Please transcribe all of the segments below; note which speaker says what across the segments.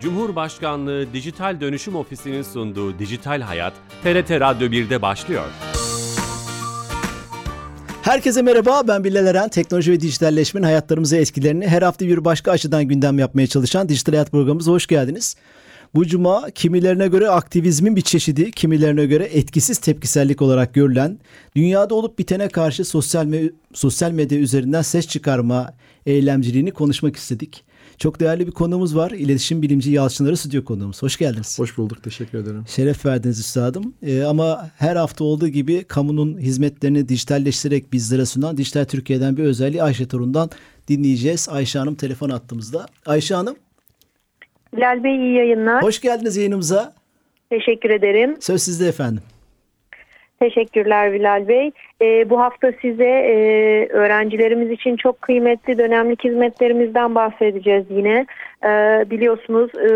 Speaker 1: Cumhurbaşkanlığı Dijital Dönüşüm Ofisi'nin sunduğu Dijital Hayat, TRT Radyo 1'de başlıyor.
Speaker 2: Herkese merhaba, ben Bilal Eren. Teknoloji ve dijitalleşmenin hayatlarımıza etkilerini her hafta bir başka açıdan gündem yapmaya çalışan Dijital Hayat programımıza hoş geldiniz. Bu cuma kimilerine göre aktivizmin bir çeşidi, kimilerine göre etkisiz tepkisellik olarak görülen, dünyada olup bitene karşı sosyal, me- sosyal medya üzerinden ses çıkarma eylemciliğini konuşmak istedik. Çok değerli bir konuğumuz var. İletişim bilimci Yalçınları stüdyo konuğumuz. Hoş geldiniz.
Speaker 3: Hoş bulduk. Teşekkür ederim.
Speaker 2: Şeref verdiniz üstadım. Ee, ama her hafta olduğu gibi kamunun hizmetlerini dijitalleştirerek bizlere sunan Dijital Türkiye'den bir özelliği Ayşe Torun'dan dinleyeceğiz. Ayşe Hanım telefon attığımızda. Ayşe Hanım.
Speaker 4: Bilal Bey iyi yayınlar.
Speaker 2: Hoş geldiniz yayınımıza.
Speaker 4: Teşekkür ederim.
Speaker 2: Söz sizde efendim.
Speaker 4: Teşekkürler Bilal Bey. Ee, bu hafta size e, öğrencilerimiz için çok kıymetli dönemlik hizmetlerimizden bahsedeceğiz yine. Ee, biliyorsunuz e,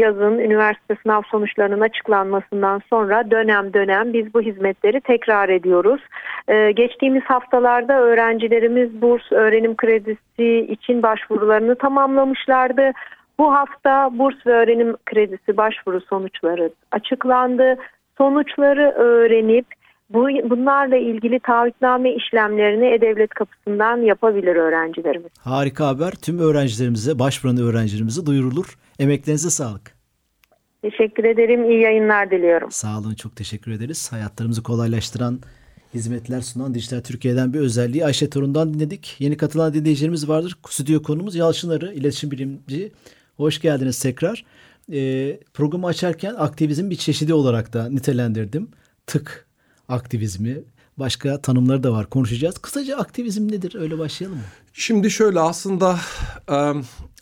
Speaker 4: yazın üniversite sınav sonuçlarının açıklanmasından sonra dönem dönem biz bu hizmetleri tekrar ediyoruz. Ee, geçtiğimiz haftalarda öğrencilerimiz burs öğrenim kredisi için başvurularını tamamlamışlardı. Bu hafta burs ve öğrenim kredisi başvuru sonuçları açıklandı. Sonuçları öğrenip bu, bunlarla ilgili taahhütname işlemlerini E-Devlet kapısından yapabilir öğrencilerimiz.
Speaker 2: Harika haber. Tüm öğrencilerimize, başvuran öğrencilerimize duyurulur. Emeklerinize sağlık.
Speaker 4: Teşekkür ederim. İyi yayınlar diliyorum.
Speaker 2: Sağ olun. Çok teşekkür ederiz. Hayatlarımızı kolaylaştıran hizmetler sunan Dijital Türkiye'den bir özelliği Ayşe Torun'dan dinledik. Yeni katılan dinleyicilerimiz vardır. Stüdyo konumuz Yalçınarı, iletişim bilimci. Hoş geldiniz tekrar. Ee, programı açarken aktivizm bir çeşidi olarak da nitelendirdim. Tık aktivizmi, başka tanımları da var. Konuşacağız. Kısaca aktivizm nedir? Öyle başlayalım mı?
Speaker 3: Şimdi şöyle aslında e,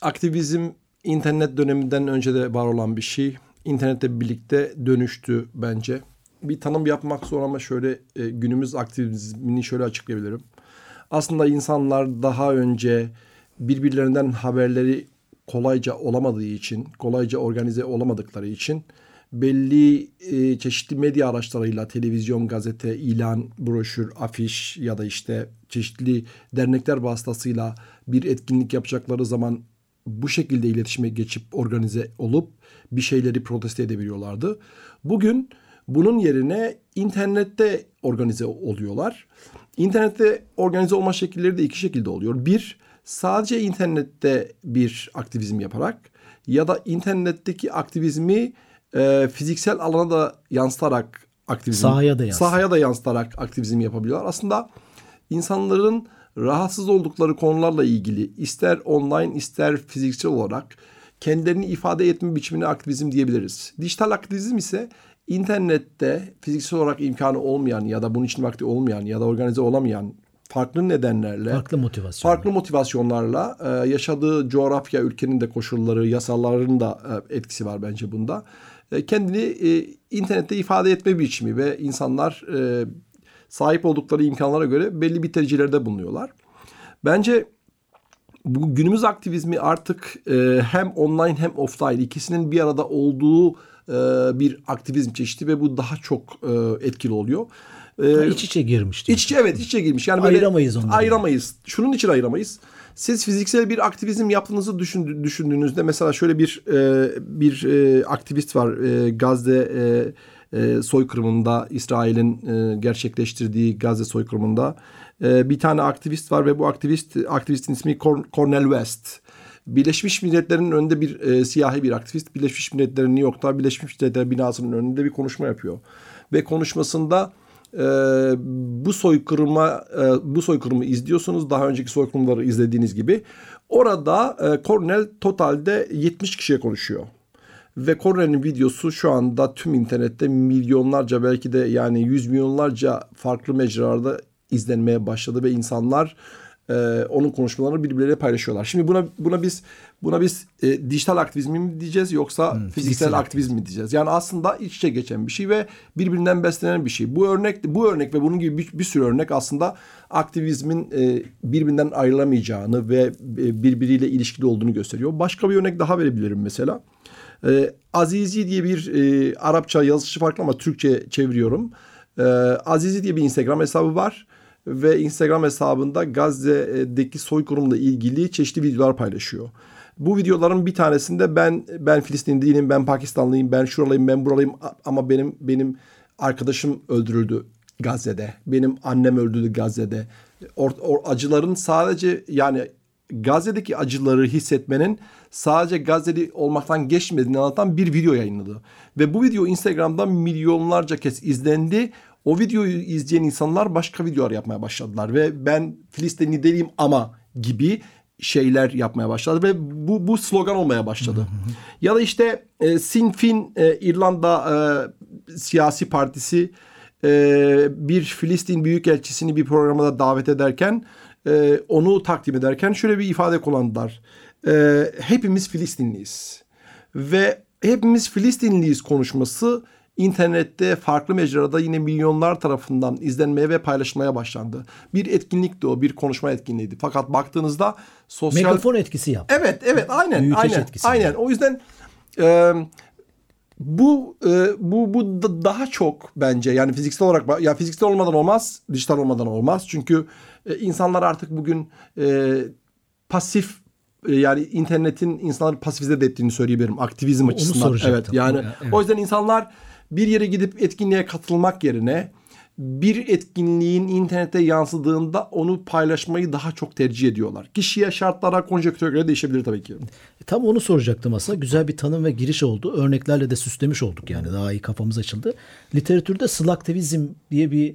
Speaker 3: aktivizm internet döneminden önce de var olan bir şey. İnternetle birlikte dönüştü bence. Bir tanım yapmak zor ama şöyle e, günümüz aktivizmini şöyle açıklayabilirim. Aslında insanlar daha önce birbirlerinden haberleri kolayca olamadığı için, kolayca organize olamadıkları için belli e, çeşitli medya araçlarıyla televizyon, gazete, ilan, broşür, afiş ya da işte çeşitli dernekler vasıtasıyla bir etkinlik yapacakları zaman bu şekilde iletişime geçip organize olup bir şeyleri protesto edebiliyorlardı. Bugün bunun yerine internette organize oluyorlar. İnternette organize olma şekilleri de iki şekilde oluyor. Bir, sadece internette bir aktivizm yaparak ya da internetteki aktivizmi e, fiziksel alana da yansıtarak aktivizm
Speaker 2: sahaya da yansıtarak.
Speaker 3: sahaya da yansıtarak aktivizm yapabiliyorlar. Aslında insanların rahatsız oldukları konularla ilgili ister online ister fiziksel olarak kendilerini ifade etme biçimine aktivizm diyebiliriz. Dijital aktivizm ise internette fiziksel olarak imkanı olmayan ya da bunun için vakti olmayan ya da organize olamayan farklı nedenlerle
Speaker 2: farklı motivasyon
Speaker 3: farklı motivasyonlarla e, yaşadığı coğrafya ülkenin de koşulları yasaların da e, etkisi var bence bunda e, kendini e, internette ifade etme biçimi ve insanlar e, sahip oldukları imkanlara göre belli bir tercihlerde bulunuyorlar. Bence bu günümüz aktivizmi artık e, hem online hem offline ikisinin bir arada olduğu e, bir aktivizm çeşidi ve bu daha çok e, etkili oluyor.
Speaker 2: Ee, iç içe girmiş.
Speaker 3: İç içe evet iç içe girmiş. Yani böyle
Speaker 2: ayıramayız onları.
Speaker 3: Ayıramayız. Şunun için ayıramayız. Siz fiziksel bir aktivizm yaptığınızı düşün, düşündüğünüzde mesela şöyle bir e, bir e, aktivist var e, Gazze e, e, soykırımında İsrail'in e, gerçekleştirdiği Gazze soykırımında e, bir tane aktivist var ve bu aktivist aktivistin ismi Cornel West. Birleşmiş Milletler'in önünde bir e, siyahi bir aktivist. Birleşmiş Milletler'in New York'ta Birleşmiş Milletler binasının önünde bir konuşma yapıyor. Ve konuşmasında e, bu soykırıma e, bu soykırımı izliyorsunuz. Daha önceki soykırımları izlediğiniz gibi. Orada e, Cornell totalde 70 kişiye konuşuyor. Ve Cornell'in videosu şu anda tüm internette milyonlarca belki de yani yüz milyonlarca farklı mecralarda izlenmeye başladı ve insanlar e, onun konuşmalarını birbirleriyle paylaşıyorlar. Şimdi buna buna biz buna biz e, dijital aktivizm mi diyeceğiz yoksa hmm, fiziksel, fiziksel aktivizm mi diyeceğiz? Yani aslında iç içe geçen bir şey ve birbirinden beslenen bir şey. Bu örnek bu örnek ve bunun gibi bir, bir sürü örnek aslında aktivizmin e, birbirinden ayrılamayacağını ve e, birbiriyle ilişkili olduğunu gösteriyor. Başka bir örnek daha verebilirim mesela. E, Azizi diye bir e, Arapça yazışı farklı ama Türkçe çeviriyorum. E, Azizi diye bir Instagram hesabı var ve Instagram hesabında Gazze'deki soykırımla ilgili çeşitli videolar paylaşıyor. Bu videoların bir tanesinde ben ben Filistin değilim, ben Pakistanlıyım, ben şuralıyım, ben buralıyım ama benim benim arkadaşım öldürüldü Gazze'de. Benim annem öldürüldü Gazze'de. Or, or, acıların sadece yani Gazze'deki acıları hissetmenin sadece Gazze'li olmaktan geçmediğini anlatan bir video yayınladı. Ve bu video Instagram'da milyonlarca kez izlendi. O videoyu izleyen insanlar başka videolar yapmaya başladılar. Ve ben Filistinli değilim ama gibi şeyler yapmaya başladı ve bu bu slogan olmaya başladı. ya da işte e, Sinn Féin e, İrlanda e, siyasi partisi e, bir Filistin büyükelçisini bir programda davet ederken e, onu takdim ederken şöyle bir ifade kullandılar. E, hepimiz Filistinliyiz ve hepimiz Filistinliyiz konuşması internette farklı mecrada yine milyonlar tarafından izlenmeye ve paylaşılmaya başlandı. Bir etkinlikti o, bir konuşma etkinliğiydi. Fakat baktığınızda sosyal...
Speaker 2: Megafon etkisi yaptı.
Speaker 3: Evet, evet, aynen,
Speaker 2: Büyüteç
Speaker 3: aynen,
Speaker 2: etkisi
Speaker 3: aynen.
Speaker 2: yani.
Speaker 3: O yüzden e, bu e, bu bu da- daha çok bence yani fiziksel olarak ya fiziksel olmadan olmaz, dijital olmadan olmaz. Çünkü e, insanlar artık bugün e, pasif yani internetin insanları pasifize de ettiğini söyleyebilirim aktivizm
Speaker 2: Onu
Speaker 3: açısından. Evet yani
Speaker 2: O- evet.
Speaker 3: o yüzden insanlar bir yere gidip etkinliğe katılmak yerine bir etkinliğin internete yansıdığında onu paylaşmayı daha çok tercih ediyorlar. Kişiye, şartlara, konjonktüre göre değişebilir tabii ki.
Speaker 2: E, Tam onu soracaktım aslında. Güzel bir tanım ve giriş oldu. Örneklerle de süslemiş olduk yani. Daha iyi kafamız açıldı. Literatürde slaktivizm diye bir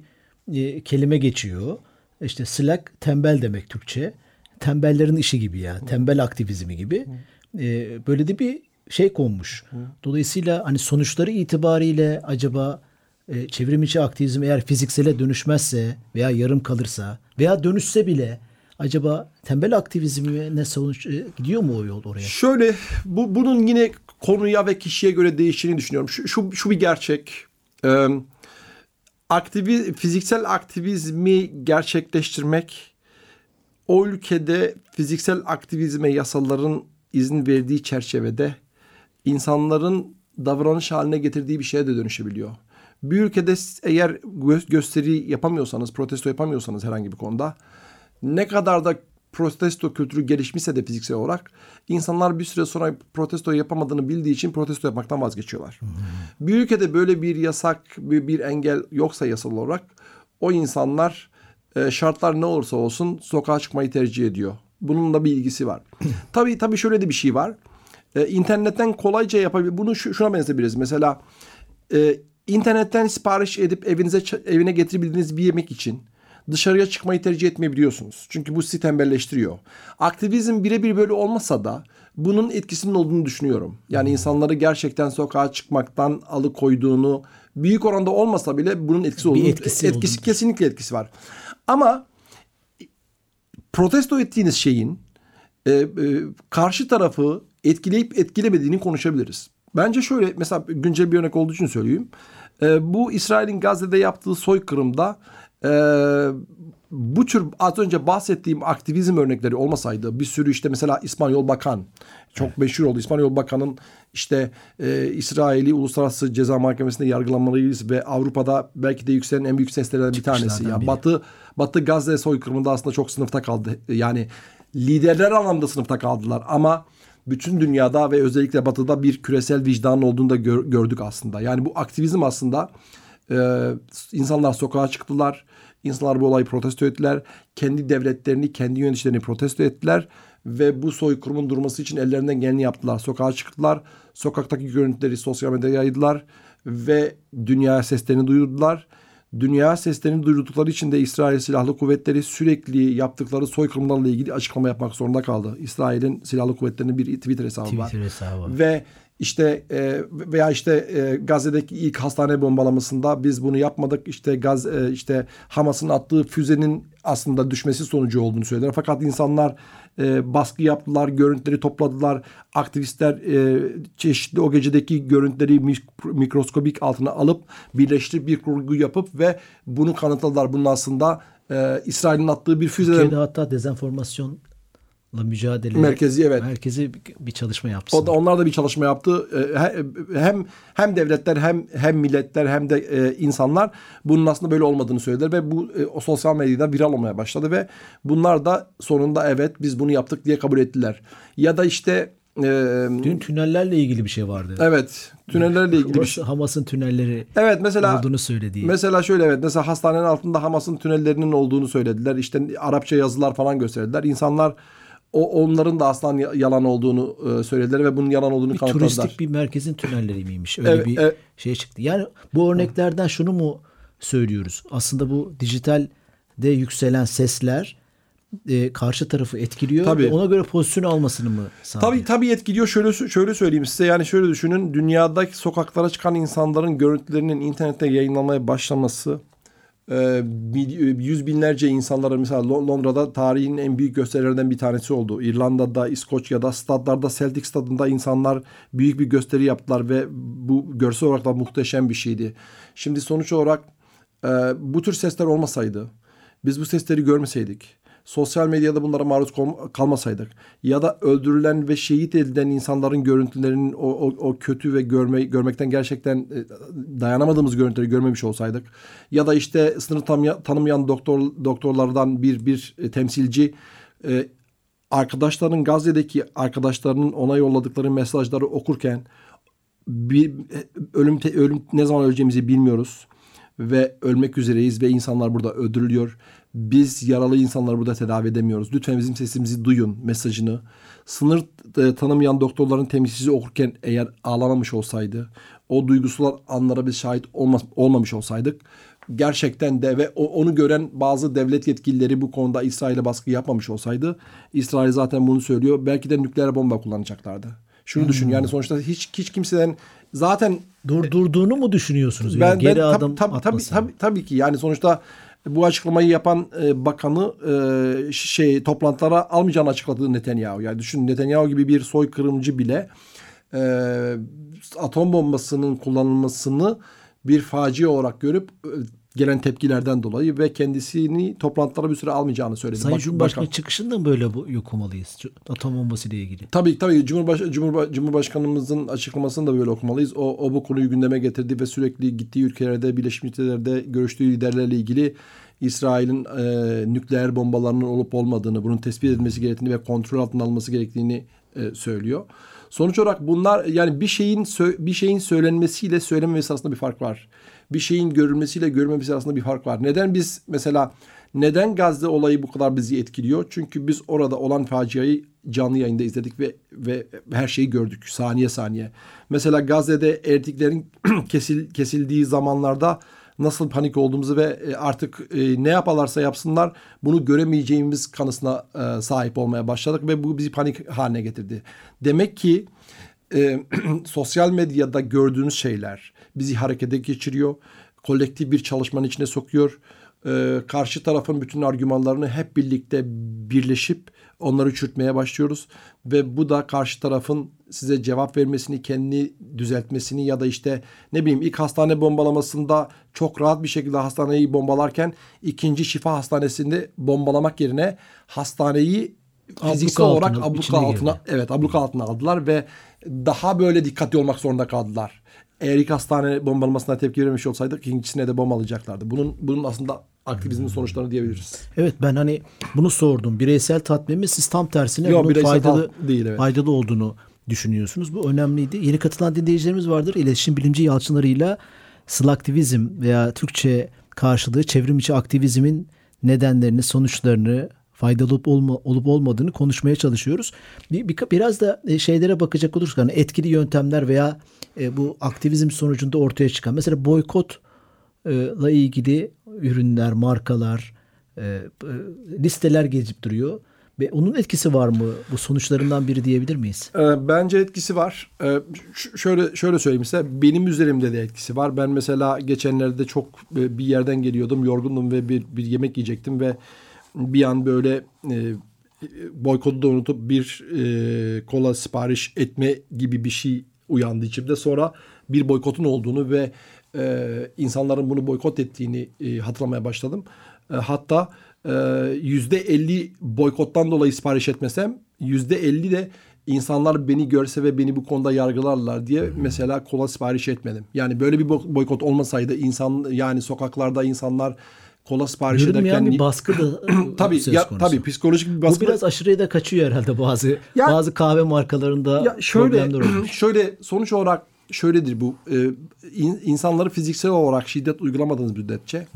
Speaker 2: e, kelime geçiyor. İşte slack tembel demek Türkçe. Tembellerin işi gibi ya. Tembel aktivizmi gibi. E, böyle de bir şey konmuş. Dolayısıyla hani sonuçları itibariyle acaba e, çevrim aktivizm eğer fiziksele dönüşmezse veya yarım kalırsa veya dönüşse bile acaba tembel aktivizme ne sonuç e, gidiyor mu o yol oraya?
Speaker 3: Şöyle bu bunun yine konuya ve kişiye göre değiştiğini düşünüyorum. Şu şu, şu bir gerçek. Ee, aktivi, fiziksel aktivizmi gerçekleştirmek o ülkede fiziksel aktivizme yasaların izin verdiği çerçevede insanların davranış haline getirdiği bir şeye de dönüşebiliyor. Bir ülkede eğer gö- gösteri yapamıyorsanız, protesto yapamıyorsanız herhangi bir konuda ne kadar da protesto kültürü gelişmişse de fiziksel olarak insanlar bir süre sonra protesto yapamadığını bildiği için protesto yapmaktan vazgeçiyorlar. Bir ülkede böyle bir yasak, bir, bir engel yoksa yasal olarak o insanlar e, şartlar ne olursa olsun sokağa çıkmayı tercih ediyor. Bunun da bir ilgisi var. tabii tabii şöyle de bir şey var. E, internetten kolayca yapabilir. Bunu şu, şuna benzetebiliriz. Mesela e, internetten sipariş edip evinize evine getirebildiğiniz bir yemek için dışarıya çıkmayı tercih etmeyebiliyorsunuz. Çünkü bu sizi tembelleştiriyor. Aktivizm birebir böyle olmasa da bunun etkisinin olduğunu düşünüyorum. Yani insanları gerçekten sokağa çıkmaktan alıkoyduğunu büyük oranda olmasa bile bunun etkisi olduğunu
Speaker 2: etkisi
Speaker 3: etkisi
Speaker 2: olduğunu
Speaker 3: kesinlikle etkisi var. Ama protesto ettiğiniz şeyin e, e, karşı tarafı etkileyip etkilemediğini konuşabiliriz. Bence şöyle mesela güncel bir örnek olduğu için söyleyeyim. E, bu İsrail'in Gazze'de yaptığı soykırımda e, bu tür az önce bahsettiğim aktivizm örnekleri olmasaydı bir sürü işte mesela İspanyol Bakan çok meşhur oldu. İspanyol Bakan'ın işte e, İsrail'i Uluslararası Ceza Mahkemesi'nde yargılanmalıyız ve Avrupa'da belki de yükselen en büyük seslerden bir tanesi. Ya
Speaker 2: biri.
Speaker 3: Batı Batı Gazze soykırımında aslında çok sınıfta kaldı. Yani liderler anlamda sınıfta kaldılar ama bütün dünyada ve özellikle Batı'da bir küresel vicdanın olduğunu da gör- gördük aslında. Yani bu aktivizm aslında e, insanlar sokağa çıktılar. İnsanlar bu olayı protesto ettiler. Kendi devletlerini, kendi yöneticilerini protesto ettiler. Ve bu soykırımın durması için ellerinden geleni yaptılar. Sokağa çıktılar. Sokaktaki görüntüleri sosyal medyaya yaydılar. Ve dünyaya seslerini duyurdular. Dünya seslerini duyurdukları için de İsrail Silahlı Kuvvetleri sürekli yaptıkları soykırımlarla ilgili açıklama yapmak zorunda kaldı. İsrail'in Silahlı Kuvvetleri'nin bir Twitter hesabı var.
Speaker 2: Twitter hesabı.
Speaker 3: Ve işte e, veya işte e, Gazze'deki ilk hastane bombalamasında biz bunu yapmadık. İşte Gaz e, işte Hamas'ın attığı füzenin aslında düşmesi sonucu olduğunu söylediler. Fakat insanlar e, baskı yaptılar, görüntüleri topladılar. Aktivistler e, çeşitli o gecedeki görüntüleri mik- mikroskobik altına alıp birleştirip bir kurgu yapıp ve bunu kanıtladılar. Bunun aslında e, İsrail'in attığı bir füzeden
Speaker 2: Türkiye'de hatta dezenformasyonla mücadele
Speaker 3: Merkezi, evet.
Speaker 2: merkezi bir- çalışma yapsın.
Speaker 3: O da onlar da bir çalışma yaptı. Ee, he- Hem hem devletler hem hem milletler hem de e, insanlar bunun aslında böyle olmadığını söylediler ve bu e, o sosyal medyada viral olmaya başladı ve bunlar da sonunda evet biz bunu yaptık diye kabul ettiler. Ya da işte e,
Speaker 2: Dün tünellerle ilgili bir şey vardı.
Speaker 3: evet tünellerle ilgili bir şey.
Speaker 2: Hamas'ın tünelleri
Speaker 3: Evet mesela
Speaker 2: olduğunu söylediği.
Speaker 3: Mesela şöyle evet mesela hastanenin altında Hamas'ın tünellerinin olduğunu söylediler. İşte Arapça yazılar falan gösterdiler. İnsanlar o onların da aslan ya- yalan olduğunu e, söylediler ve bunun yalan olduğunu
Speaker 2: bir
Speaker 3: kanıtladılar.
Speaker 2: turistik bir merkezin tünelleri miymiş? Öyle
Speaker 3: Evet,
Speaker 2: bir
Speaker 3: evet.
Speaker 2: şey çıktı. Yani bu örneklerden şunu mu söylüyoruz? Aslında bu dijitalde yükselen sesler e, karşı tarafı etkiliyor.
Speaker 3: Tabii.
Speaker 2: ve Ona göre pozisyon almasını mı sağlıyor?
Speaker 3: Tabii tabii etkiliyor. Şöyle şöyle söyleyeyim size. Yani şöyle düşünün. Dünyadaki sokaklara çıkan insanların görüntülerinin internette yayınlanmaya başlaması yüz binlerce insanlara mesela Lon- Londra'da tarihin en büyük gösterilerinden bir tanesi oldu. İrlanda'da, İskoçya'da, stadlarda, Celtic stadında insanlar büyük bir gösteri yaptılar ve bu görsel olarak da muhteşem bir şeydi. Şimdi sonuç olarak e, bu tür sesler olmasaydı, biz bu sesleri görmeseydik, sosyal medyada bunlara maruz kal- kalmasaydık ya da öldürülen ve şehit edilen insanların görüntülerinin o, o, o kötü ve görme, görmekten gerçekten e, dayanamadığımız görüntüleri görmemiş olsaydık ya da işte sınır tanımaya- tanımayan doktor doktorlardan bir bir e, temsilci e, arkadaşlarının Gazze'deki arkadaşlarının ona yolladıkları mesajları okurken bir ölüm ölüm ne zaman öleceğimizi bilmiyoruz ve ölmek üzereyiz ve insanlar burada öldürülüyor. Biz yaralı insanları burada tedavi edemiyoruz. Lütfen bizim sesimizi duyun mesajını. Sınır e, tanımayan doktorların temsilcisi okurken eğer ağlamamış olsaydı, o duygusal anlara biz şahit olma, olmamış olsaydık gerçekten de ve onu gören bazı devlet yetkilileri bu konuda İsrail'e baskı yapmamış olsaydı İsrail zaten bunu söylüyor. Belki de nükleer bomba kullanacaklardı. Şunu düşün yani sonuçta hiç hiç kimseden zaten
Speaker 2: Durdurduğunu mu düşünüyorsunuz?
Speaker 3: ben,
Speaker 2: Yani geri
Speaker 3: ben tab-
Speaker 2: adım
Speaker 3: tab- tabii,
Speaker 2: atmasını.
Speaker 3: tabii, tabii ki yani sonuçta bu açıklamayı yapan e, bakanı e, şey toplantılara almayacağını açıkladı Netanyahu. Yani düşün Netanyahu gibi bir soykırımcı bile e, atom bombasının kullanılmasını bir facia olarak görüp e, gelen tepkilerden dolayı ve kendisini toplantılara bir süre almayacağını söyledi.
Speaker 2: Sayın
Speaker 3: Bak-
Speaker 2: Cumhurbaşkanı
Speaker 3: bakan.
Speaker 2: çıkışında mı böyle bu okumalıyız? Atom bombası ile ilgili.
Speaker 3: Tabii tabii Cumhurbaş Cumhurba Cumhurbaşkanımızın açıklamasını da böyle okumalıyız. O, o bu konuyu gündeme getirdi ve sürekli gittiği ülkelerde, Birleşmiş Milletler'de görüştüğü liderlerle ilgili İsrail'in e, nükleer bombalarının olup olmadığını, bunun tespit edilmesi gerektiğini ve kontrol altına alınması gerektiğini e, söylüyor. Sonuç olarak bunlar yani bir şeyin bir şeyin söylenmesiyle söylenmemesi arasında bir fark var. Bir şeyin görülmesiyle görülmemesi arasında bir fark var. Neden biz mesela neden Gazze olayı bu kadar bizi etkiliyor? Çünkü biz orada olan faciayı canlı yayında izledik ve ve her şeyi gördük saniye saniye. Mesela Gazze'de erkeklerin kesil, kesildiği zamanlarda nasıl panik olduğumuzu ve e, artık e, ne yaparlarsa yapsınlar bunu göremeyeceğimiz kanısına e, sahip olmaya başladık ve bu bizi panik haline getirdi. Demek ki e, sosyal medyada gördüğümüz şeyler bizi harekete geçiriyor. Kolektif bir çalışmanın içine sokuyor. E, karşı tarafın bütün argümanlarını hep birlikte birleşip onları çürütmeye başlıyoruz. Ve bu da karşı tarafın size cevap vermesini, kendini düzeltmesini ya da işte ne bileyim ilk hastane bombalamasında çok rahat bir şekilde hastaneyi bombalarken ikinci şifa hastanesinde bombalamak yerine hastaneyi fiziksel
Speaker 2: altına,
Speaker 3: olarak abluka
Speaker 2: içine
Speaker 3: altına
Speaker 2: girdi.
Speaker 3: evet abluka altına aldılar ve daha böyle dikkatli olmak zorunda kaldılar. Eğer ilk hastane bombalamasına tepki vermemiş olsaydık ikincisine de bombalayacaklardı. Bunun bunun aslında aktivizmin sonuçlarını diyebiliriz.
Speaker 2: Evet ben hani bunu sordum. Bireysel tatmin mi? Siz tam tersine
Speaker 3: Yok,
Speaker 2: bunun faydalı
Speaker 3: değil, evet.
Speaker 2: faydalı olduğunu düşünüyorsunuz. Bu önemliydi. Yeni katılan dinleyicilerimiz vardır. İletişim bilimci yalçınlarıyla slaktivizm veya Türkçe karşılığı çevrim içi aktivizmin nedenlerini, sonuçlarını, faydalı olup, olma, olup olmadığını konuşmaya çalışıyoruz. Bir, bir, biraz da e, şeylere bakacak olursak hani etkili yöntemler veya e, bu aktivizm sonucunda ortaya çıkan mesela boykot la ilgili ürünler, markalar, e, e, listeler gezip duruyor. Ve onun etkisi var mı? Bu sonuçlarından biri diyebilir miyiz?
Speaker 3: Bence etkisi var. Şöyle şöyle söyleyeyim size. Benim üzerimde de etkisi var. Ben mesela geçenlerde çok e, bir yerden geliyordum. Yorgundum ve bir, bir yemek yiyecektim ve bir an böyle e, boykotu da unutup bir e, kola sipariş etme gibi bir şey uyandı içimde. Sonra bir boykotun olduğunu ve e, insanların bunu boykot ettiğini e, hatırlamaya başladım. E, hatta yüzde 50 boykottan dolayı sipariş etmesem yüzde 50 de insanlar beni görse ve beni bu konuda yargılarlar diye mesela kola sipariş etmedim. Yani böyle bir boykot olmasaydı insan yani sokaklarda insanlar kola sipariş
Speaker 2: Görünmeyen
Speaker 3: ederken
Speaker 2: bir baskı da
Speaker 3: tabii
Speaker 2: söz
Speaker 3: ya,
Speaker 2: konusu.
Speaker 3: tabii psikolojik bir baskı.
Speaker 2: Bu biraz aşırıya da kaçıyor herhalde bazı
Speaker 3: Ya-
Speaker 2: bazı kahve markalarında
Speaker 3: ya şöyle şöyle sonuç olarak şöyledir bu. Ee, in- insanları fiziksel olarak şiddet uygulamadığınız müddetçe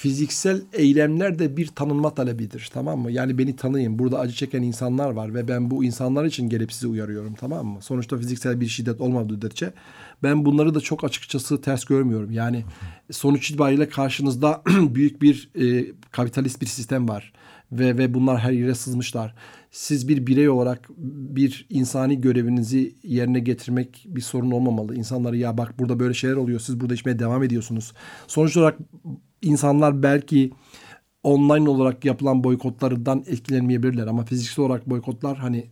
Speaker 3: fiziksel eylemler de bir tanınma talebidir. Tamam mı? Yani beni tanıyın. Burada acı çeken insanlar var ve ben bu insanlar için gelip sizi uyarıyorum. Tamam mı? Sonuçta fiziksel bir şiddet olmadığı müddetçe ben bunları da çok açıkçası ters görmüyorum. Yani sonuç itibariyle karşınızda büyük bir e, kapitalist bir sistem var ve ve bunlar her yere sızmışlar. Siz bir birey olarak bir insani görevinizi yerine getirmek bir sorun olmamalı. İnsanları ya bak burada böyle şeyler oluyor. Siz burada içmeye devam ediyorsunuz. Sonuç olarak insanlar belki online olarak yapılan boykotlardan etkilenmeyebilirler ama fiziksel olarak boykotlar hani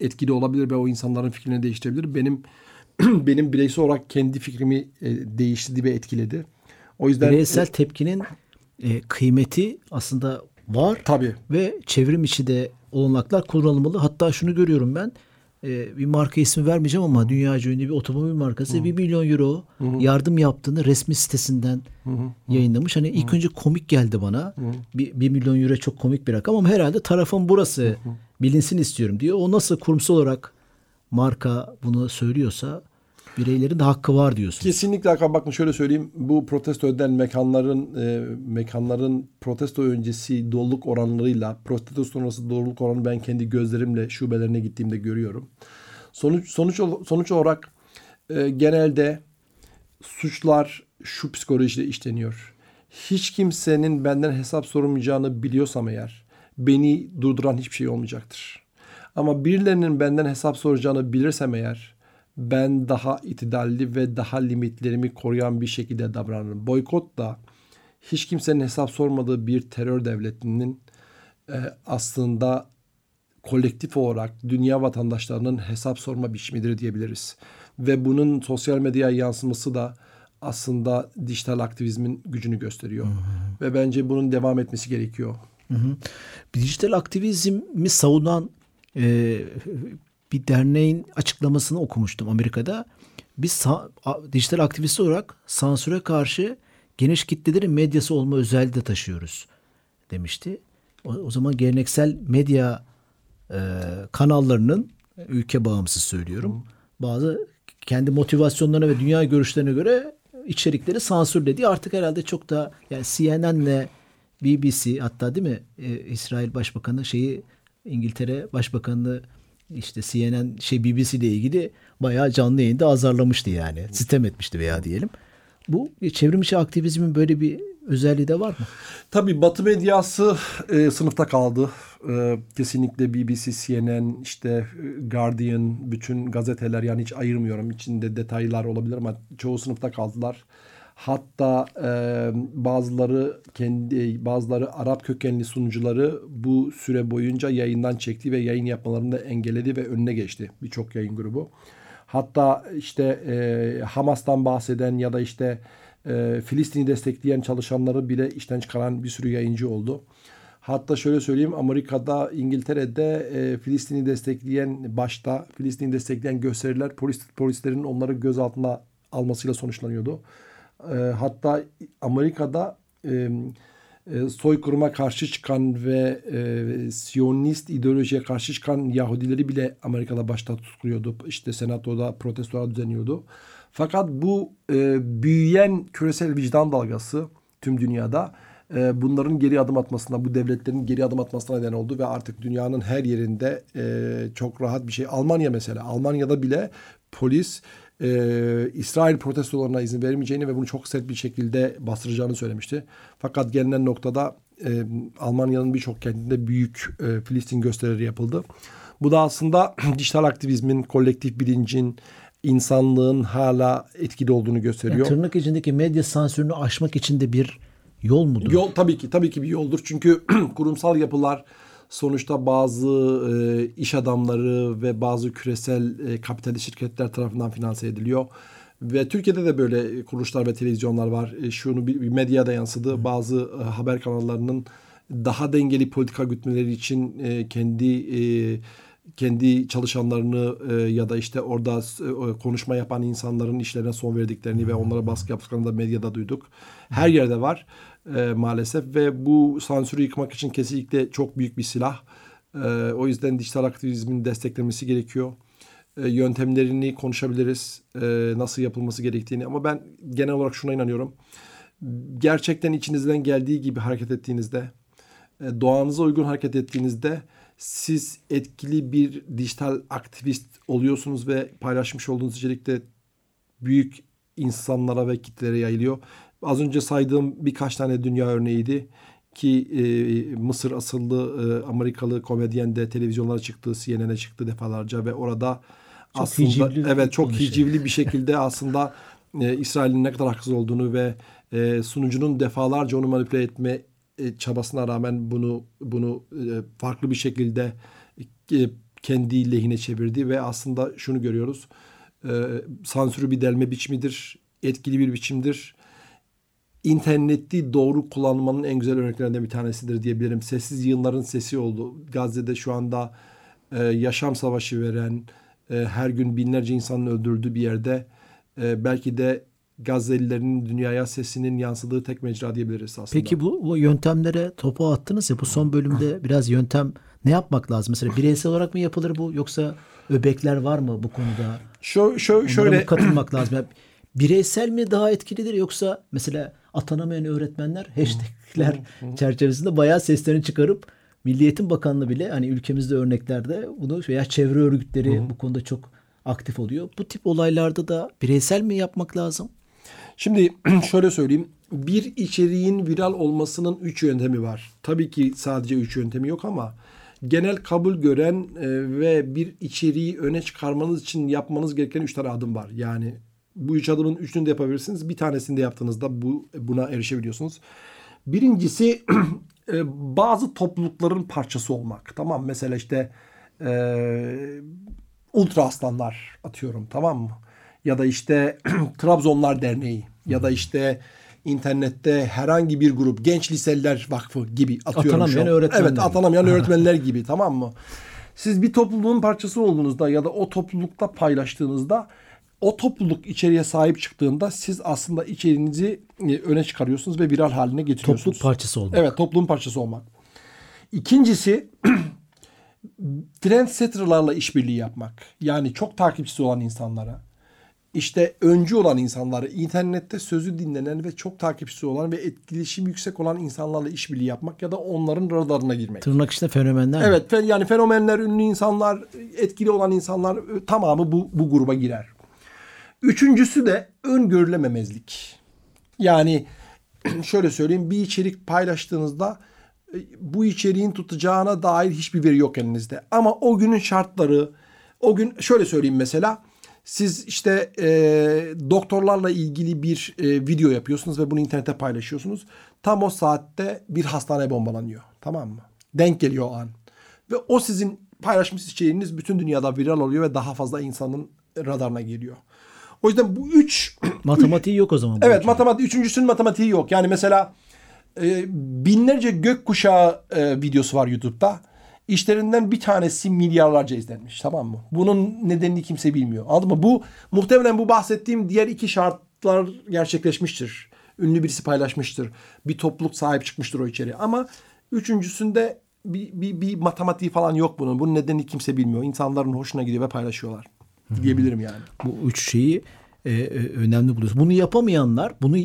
Speaker 3: etkili olabilir ve o insanların fikrini değiştirebilir. Benim benim bireysel olarak kendi fikrimi e, değiştirdi ve etkiledi. O yüzden
Speaker 2: Bireysel tepkinin e, kıymeti aslında var.
Speaker 3: Tabii.
Speaker 2: Ve çevrim içi de olanaklar kullanılmalı. Hatta şunu görüyorum ben e, bir marka ismi vermeyeceğim ama dünyaca ünlü bir otomobil markası 1 milyon euro yardım yaptığını resmi sitesinden yayınlamış. Hani ilk önce komik geldi bana. Bir, 1 milyon euro çok komik bir rakam ama herhalde tarafım burası bilinsin istiyorum diyor. O nasıl kurumsal olarak marka bunu söylüyorsa bireylerin de hakkı var diyorsun.
Speaker 3: Kesinlikle Hakan bakın şöyle söyleyeyim. Bu protesto edilen mekanların e, mekanların protesto öncesi doluluk oranlarıyla protesto sonrası doluluk oranı ben kendi gözlerimle şubelerine gittiğimde görüyorum. Sonuç sonuç sonuç olarak e, genelde suçlar şu psikolojide işleniyor. Hiç kimsenin benden hesap sormayacağını biliyorsam eğer beni durduran hiçbir şey olmayacaktır. Ama birilerinin benden hesap soracağını bilirsem eğer ben daha itidalli ve daha limitlerimi koruyan bir şekilde davranırım. Boykot da hiç kimsenin hesap sormadığı bir terör devletinin e, aslında kolektif olarak dünya vatandaşlarının hesap sorma biçimidir diyebiliriz. Ve bunun sosyal medyaya yansıması da aslında dijital aktivizmin gücünü gösteriyor. Ve bence bunun devam etmesi gerekiyor.
Speaker 2: dijital aktivizmi savunan e, bir derneğin açıklamasını okumuştum Amerika'da. Biz dijital aktivist olarak sansüre karşı geniş kitlelerin medyası olma özelliği de taşıyoruz demişti. O, o zaman geleneksel medya e, kanallarının ülke bağımsız söylüyorum. Bazı kendi motivasyonlarına ve dünya görüşlerine göre içerikleri sansürlediği artık herhalde çok da yani CNN'le BBC hatta değil mi e, İsrail Başbakanı şeyi İngiltere Başbakanı işte CNN şey BBC ile ilgili bayağı canlı yayında azarlamıştı yani. Sitem etmişti veya diyelim. Bu çevrim içi aktivizmin böyle bir özelliği de var mı?
Speaker 3: Tabii Batı medyası e, sınıfta kaldı. E, kesinlikle BBC, CNN, işte e, Guardian, bütün gazeteler yani hiç ayırmıyorum. İçinde detaylar olabilir ama çoğu sınıfta kaldılar. Hatta e, bazıları kendi bazıları Arap kökenli sunucuları bu süre boyunca yayından çekti ve yayın yapmalarını da engelledi ve önüne geçti birçok yayın grubu. Hatta işte e, Hamas'tan bahseden ya da işte e, Filistin'i destekleyen çalışanları bile işten çıkaran bir sürü yayıncı oldu. Hatta şöyle söyleyeyim Amerika'da, İngiltere'de e, Filistin'i destekleyen başta Filistin'i destekleyen gösteriler polis polislerin onları gözaltına almasıyla sonuçlanıyordu. E, hatta Amerika'da e, e, soykırıma karşı çıkan ve e, Siyonist ideolojiye karşı çıkan Yahudileri bile Amerika'da başta tutukluyordu. İşte senatoda protestolar düzenliyordu. Fakat bu e, büyüyen küresel vicdan dalgası tüm dünyada e, bunların geri adım atmasına, bu devletlerin geri adım atmasına neden oldu ve artık dünyanın her yerinde e, çok rahat bir şey. Almanya mesela, Almanya'da bile polis e, İsrail protestolarına izin vermeyeceğini ve bunu çok sert bir şekilde bastıracağını söylemişti. Fakat gelinen noktada e, Almanya'nın birçok kentinde büyük e, Filistin gösterileri yapıldı. Bu da aslında dijital aktivizmin, kolektif bilincin, insanlığın hala etkili olduğunu gösteriyor.
Speaker 2: Yani tırnak içindeki medya sansürünü aşmak için de bir yol mudur?
Speaker 3: Yol tabii ki tabii ki bir yoldur. Çünkü kurumsal yapılar sonuçta bazı e, iş adamları ve bazı küresel e, kapitalist şirketler tarafından finanse ediliyor. Ve Türkiye'de de böyle kuruluşlar ve televizyonlar var. E, şunu bir, bir medyada yansıdı. Bazı e, haber kanallarının daha dengeli politika gütmeleri için e, kendi e, kendi çalışanlarını e, ya da işte orada e, konuşma yapan insanların işlerine son verdiklerini ve onlara baskı yaptıklarını da medyada duyduk. Her yerde var e, maalesef ve bu sansürü yıkmak için kesinlikle çok büyük bir silah. E, o yüzden dijital aktivizmin desteklenmesi gerekiyor. E, yöntemlerini konuşabiliriz. E, nasıl yapılması gerektiğini ama ben genel olarak şuna inanıyorum. Gerçekten içinizden geldiği gibi hareket ettiğinizde, e, doğanıza uygun hareket ettiğinizde siz etkili bir dijital aktivist oluyorsunuz ve paylaşmış olduğunuz içerikte büyük insanlara ve kitlere yayılıyor. Az önce saydığım birkaç tane dünya örneğiydi ki e, Mısır asıllı e, Amerikalı komedyen de televizyonlara çıktı, CNN'e çıktı defalarca ve orada çok aslında hicivli evet çok hicivli şey. bir şekilde aslında e, İsrail'in ne kadar haksız olduğunu ve e, sunucunun defalarca onu manipüle etme e, çabasına rağmen bunu bunu e, farklı bir şekilde e, kendi lehine çevirdi ve aslında şunu görüyoruz. Sansürü bir delme biçimidir, etkili bir biçimdir. İnterneti doğru kullanmanın en güzel örneklerinden bir tanesidir diyebilirim. Sessiz yığınların sesi oldu. Gazze'de şu anda yaşam savaşı veren, her gün binlerce insanın öldürdüğü bir yerde belki de Gazze'lilerin dünyaya sesinin yansıdığı tek mecra diyebiliriz aslında.
Speaker 2: Peki bu, bu yöntemlere topu attınız ya bu son bölümde biraz yöntem ne yapmak lazım? Mesela bireysel olarak mı yapılır bu yoksa öbekler var mı bu konuda?
Speaker 3: Şu, şu, şöyle
Speaker 2: katılmak lazım? Bireysel mi daha etkilidir yoksa mesela atanamayan öğretmenler hashtagler çerçevesinde bayağı seslerini çıkarıp Milliyetin Bakanlığı bile hani ülkemizde örneklerde bunu veya çevre örgütleri bu konuda çok aktif oluyor. Bu tip olaylarda da bireysel mi yapmak lazım?
Speaker 3: Şimdi şöyle söyleyeyim. Bir içeriğin viral olmasının üç yöntemi var. Tabii ki sadece üç yöntemi yok ama genel kabul gören e, ve bir içeriği öne çıkarmanız için yapmanız gereken üç tane adım var. Yani bu üç adımın üçünü de yapabilirsiniz. Bir tanesini de yaptığınızda bu buna erişebiliyorsunuz. Birincisi e, bazı toplulukların parçası olmak. Tamam mesela işte e, ultra aslanlar atıyorum tamam mı? Ya da işte Trabzonlar Derneği ya da işte internette herhangi bir grup genç liseliler vakfı gibi atıyorum
Speaker 2: atanamayan öğretmenler.
Speaker 3: Evet atanamayan öğretmenler gibi tamam mı? Siz bir topluluğun parçası olduğunuzda ya da o toplulukta paylaştığınızda o topluluk içeriye sahip çıktığında siz aslında içeriğinizi e, öne çıkarıyorsunuz ve viral haline getiriyorsunuz.
Speaker 2: Topluluk parçası olmak.
Speaker 3: Evet topluluğun parçası olmak. İkincisi trendsetterlarla işbirliği yapmak. Yani çok takipçisi olan insanlara işte öncü olan insanları, internette sözü dinlenen ve çok takipçisi olan ve etkileşim yüksek olan insanlarla işbirliği yapmak ya da onların radarına girmek.
Speaker 2: Tırnak içinde fenomenler.
Speaker 3: Evet yani fenomenler, ünlü insanlar, etkili olan insanlar e, tamamı bu, bu gruba girer. Üçüncüsü de öngörülememezlik. Yani şöyle söyleyeyim bir içerik paylaştığınızda e, bu içeriğin tutacağına dair hiçbir veri yok elinizde. Ama o günün şartları, o gün şöyle söyleyeyim mesela siz işte e, doktorlarla ilgili bir e, video yapıyorsunuz ve bunu internete paylaşıyorsunuz. Tam o saatte bir hastane bombalanıyor. Tamam mı? Denk geliyor o an. Ve o sizin paylaşmış içeriğiniz bütün dünyada viral oluyor ve daha fazla insanın radarına geliyor. O yüzden bu üç...
Speaker 2: Matematiği yok o zaman.
Speaker 3: Evet matematik. Üçüncüsünün matematiği yok. Yani mesela e, binlerce gökkuşağı e, videosu var YouTube'da İşlerinden bir tanesi milyarlarca izlenmiş tamam mı? Bunun nedenini kimse bilmiyor. Anladın mı? Bu muhtemelen bu bahsettiğim diğer iki şartlar gerçekleşmiştir. Ünlü birisi paylaşmıştır. Bir topluluk sahip çıkmıştır o içeri. Ama üçüncüsünde bir, bir, bir matematiği falan yok bunun. Bunun nedenini kimse bilmiyor. İnsanların hoşuna gidiyor ve paylaşıyorlar. Diyebilirim yani.
Speaker 2: Bu üç şeyi e, e önemli buluyoruz. Bunu yapamayanlar bunu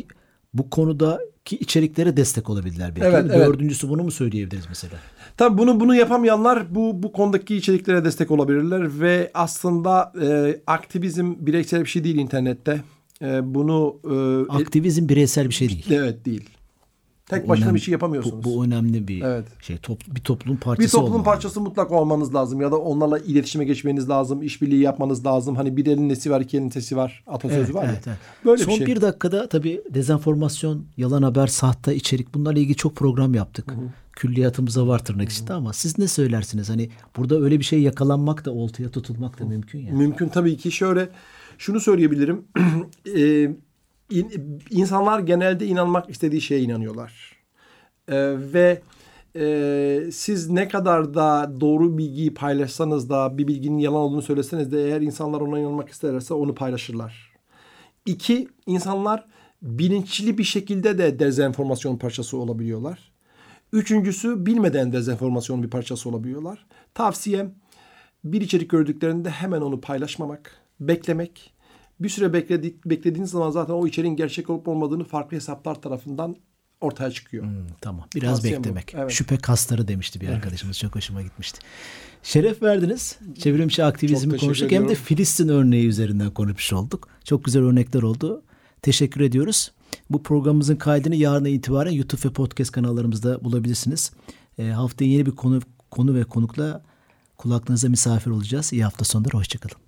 Speaker 2: bu konudaki içeriklere destek olabilirler belki. Evet, evet. Dördüncüsü bunu mu söyleyebiliriz mesela?
Speaker 3: Tabii bunu bunu yapamayanlar bu bu konudaki içeriklere destek olabilirler ve aslında e, aktivizm bireysel bir şey değil internette. E, bunu
Speaker 2: e, aktivizm bireysel bir şey değil.
Speaker 3: Evet değil. Tek bu başına önemli, bir şey yapamıyorsunuz.
Speaker 2: Bu, bu önemli bir evet. şey. Top, bir toplum parçası
Speaker 3: Bir toplum olmalı. parçası mutlaka olmanız lazım ya da onlarla iletişime geçmeniz lazım, işbirliği yapmanız lazım. Hani bir elin nesi var, iki elin sesi var. Atasözü evet, var evet, ya. Evet.
Speaker 2: Böyle Son bir, şey. bir dakikada tabii dezenformasyon, yalan haber, sahte içerik bunlarla ilgili çok program yaptık. Hı hı. Külliyatımıza var tırnak içinde ama siz ne söylersiniz? Hani burada öyle bir şey yakalanmak da oltaya tutulmak da mümkün yani.
Speaker 3: Mümkün tabii ki. Şöyle şunu söyleyebilirim. e, in, insanlar genelde inanmak istediği şeye inanıyorlar. E, ve e, siz ne kadar da doğru bilgiyi paylaşsanız da bir bilginin yalan olduğunu söyleseniz de eğer insanlar ona inanmak isterlerse onu paylaşırlar. İki, insanlar bilinçli bir şekilde de dezenformasyon parçası olabiliyorlar. Üçüncüsü bilmeden dezenformasyonun bir parçası olabiliyorlar. Tavsiyem bir içerik gördüklerinde hemen onu paylaşmamak, beklemek. Bir süre bekledik, beklediğiniz zaman zaten o içeriğin gerçek olup olmadığını farklı hesaplar tarafından ortaya çıkıyor. Hmm,
Speaker 2: tamam. Biraz Tavsiyem beklemek. Evet. Şüphe kasları demişti bir arkadaşımız. Evet. Çok hoşuma gitmişti. Şeref verdiniz. Çevrimçi aktivizmi konuştuk. Hem de Filistin örneği üzerinden konuşmuş olduk. Çok güzel örnekler oldu. Teşekkür ediyoruz. Bu programımızın kaydını yarın itibaren YouTube ve podcast kanallarımızda bulabilirsiniz. E, haftaya yeni bir konu konu ve konukla kulaklarınıza misafir olacağız. İyi hafta sonları. Hoşçakalın.